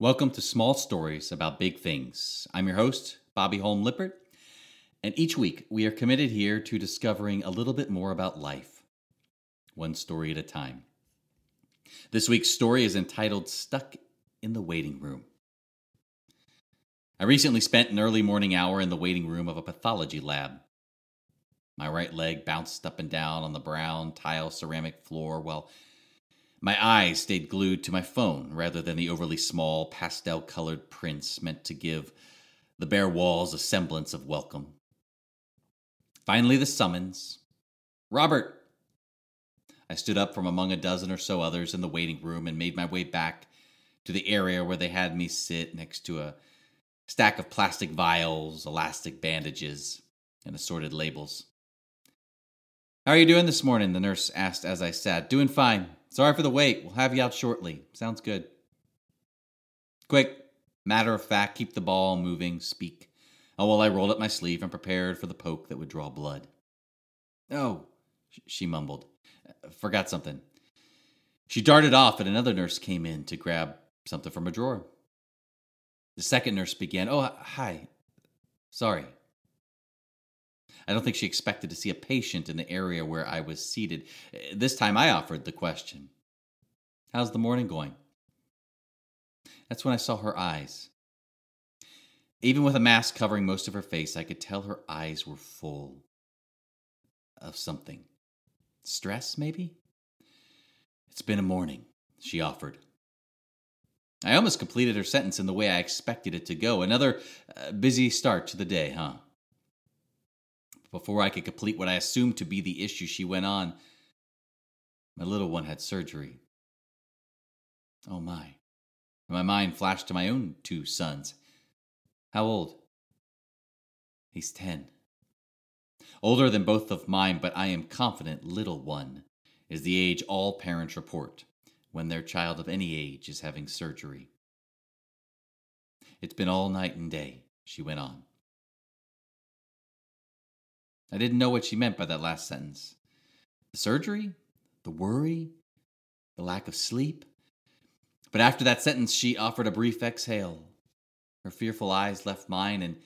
Welcome to Small Stories About Big Things. I'm your host, Bobby Hulme Lippert, and each week we are committed here to discovering a little bit more about life, one story at a time. This week's story is entitled Stuck in the Waiting Room. I recently spent an early morning hour in the waiting room of a pathology lab. My right leg bounced up and down on the brown tile ceramic floor while my eyes stayed glued to my phone rather than the overly small, pastel colored prints meant to give the bare walls a semblance of welcome. Finally, the summons Robert! I stood up from among a dozen or so others in the waiting room and made my way back to the area where they had me sit next to a stack of plastic vials, elastic bandages, and assorted labels. How are you doing this morning? The nurse asked as I sat. Doing fine. Sorry for the wait. We'll have you out shortly. Sounds good. Quick, matter of fact, keep the ball moving, speak. Oh, while I rolled up my sleeve and prepared for the poke that would draw blood. Oh, she mumbled. Uh, forgot something. She darted off, and another nurse came in to grab something from a drawer. The second nurse began, Oh, hi. Sorry. I don't think she expected to see a patient in the area where I was seated. This time I offered the question How's the morning going? That's when I saw her eyes. Even with a mask covering most of her face, I could tell her eyes were full of something. Stress, maybe? It's been a morning, she offered. I almost completed her sentence in the way I expected it to go. Another uh, busy start to the day, huh? Before I could complete what I assumed to be the issue, she went on. My little one had surgery. Oh my. And my mind flashed to my own two sons. How old? He's ten. Older than both of mine, but I am confident little one is the age all parents report when their child of any age is having surgery. It's been all night and day, she went on. I didn't know what she meant by that last sentence. The surgery? The worry? The lack of sleep? But after that sentence, she offered a brief exhale. Her fearful eyes left mine, and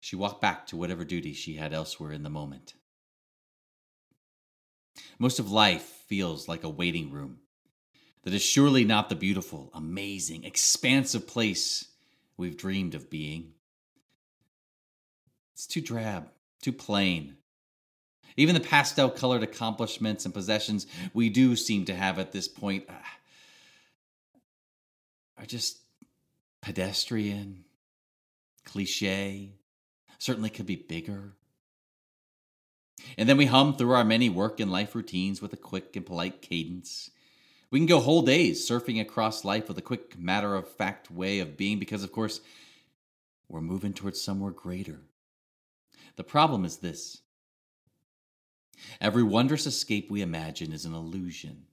she walked back to whatever duty she had elsewhere in the moment. Most of life feels like a waiting room that is surely not the beautiful, amazing, expansive place we've dreamed of being. It's too drab, too plain. Even the pastel colored accomplishments and possessions we do seem to have at this point uh, are just pedestrian, cliche, certainly could be bigger. And then we hum through our many work and life routines with a quick and polite cadence. We can go whole days surfing across life with a quick, matter of fact way of being because, of course, we're moving towards somewhere greater. The problem is this every wondrous escape we imagine is an illusion.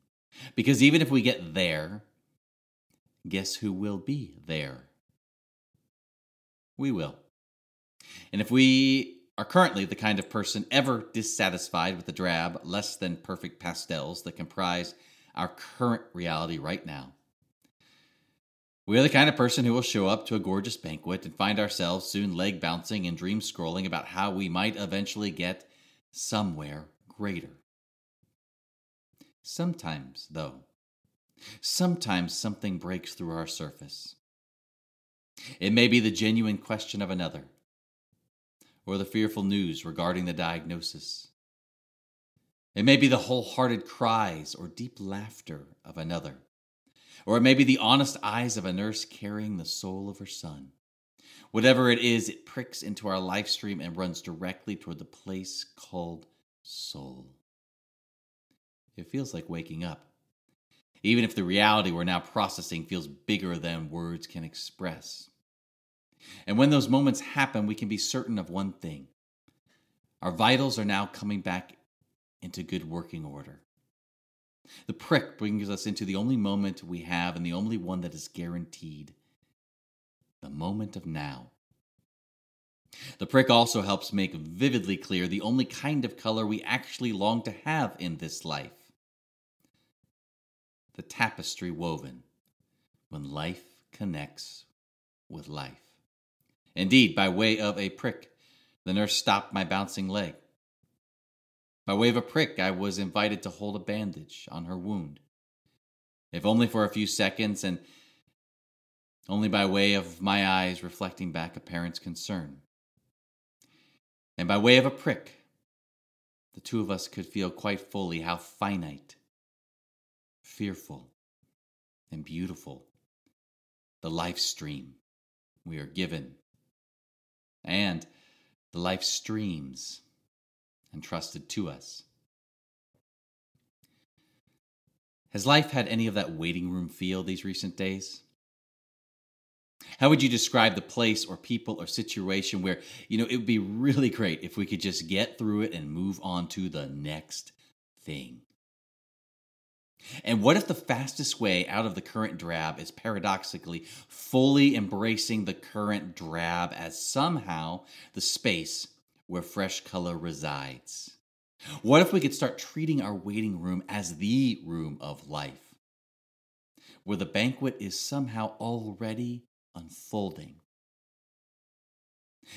Because even if we get there, guess who will be there? We will. And if we are currently the kind of person ever dissatisfied with the drab, less than perfect pastels that comprise our current reality right now, we are the kind of person who will show up to a gorgeous banquet and find ourselves soon leg bouncing and dream scrolling about how we might eventually get somewhere greater. Sometimes, though, sometimes something breaks through our surface. It may be the genuine question of another, or the fearful news regarding the diagnosis. It may be the wholehearted cries or deep laughter of another or it may be the honest eyes of a nurse carrying the soul of her son. Whatever it is, it pricks into our life stream and runs directly toward the place called soul. It feels like waking up, even if the reality we're now processing feels bigger than words can express. And when those moments happen, we can be certain of one thing our vitals are now coming back into good working order. The prick brings us into the only moment we have and the only one that is guaranteed the moment of now. The prick also helps make vividly clear the only kind of color we actually long to have in this life the tapestry woven when life connects with life. Indeed, by way of a prick, the nurse stopped my bouncing leg. By way of a prick, I was invited to hold a bandage on her wound. If only for a few seconds, and only by way of my eyes reflecting back a parent's concern. And by way of a prick, the two of us could feel quite fully how finite, fearful, and beautiful the life stream we are given, and the life streams entrusted to us. Has life had any of that waiting room feel these recent days? How would you describe the place or people or situation where, you know, it would be really great if we could just get through it and move on to the next thing? And what if the fastest way out of the current drab is paradoxically fully embracing the current drab as somehow the space where fresh color resides? What if we could start treating our waiting room as the room of life, where the banquet is somehow already unfolding?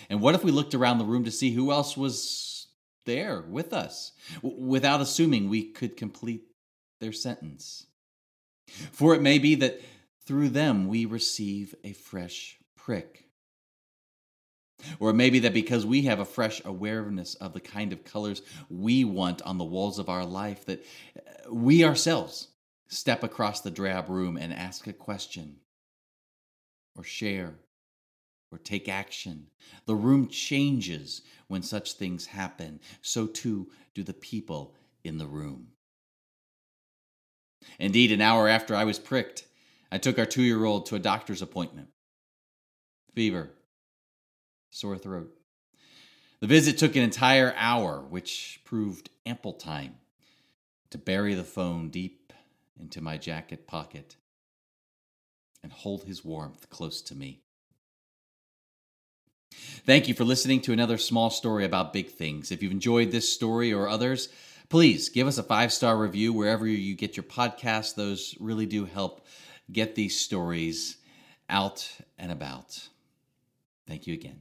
And what if we looked around the room to see who else was there with us, w- without assuming we could complete their sentence? For it may be that through them we receive a fresh prick. Or maybe that because we have a fresh awareness of the kind of colors we want on the walls of our life, that uh, we ourselves step across the drab room and ask a question or share or take action. The room changes when such things happen. So too do the people in the room. Indeed, an hour after I was pricked, I took our two year old to a doctor's appointment. Fever, sore throat. The visit took an entire hour, which proved ample time to bury the phone deep into my jacket pocket and hold his warmth close to me. Thank you for listening to another small story about big things. If you've enjoyed this story or others, please give us a five star review wherever you get your podcasts. Those really do help get these stories out and about. Thank you again.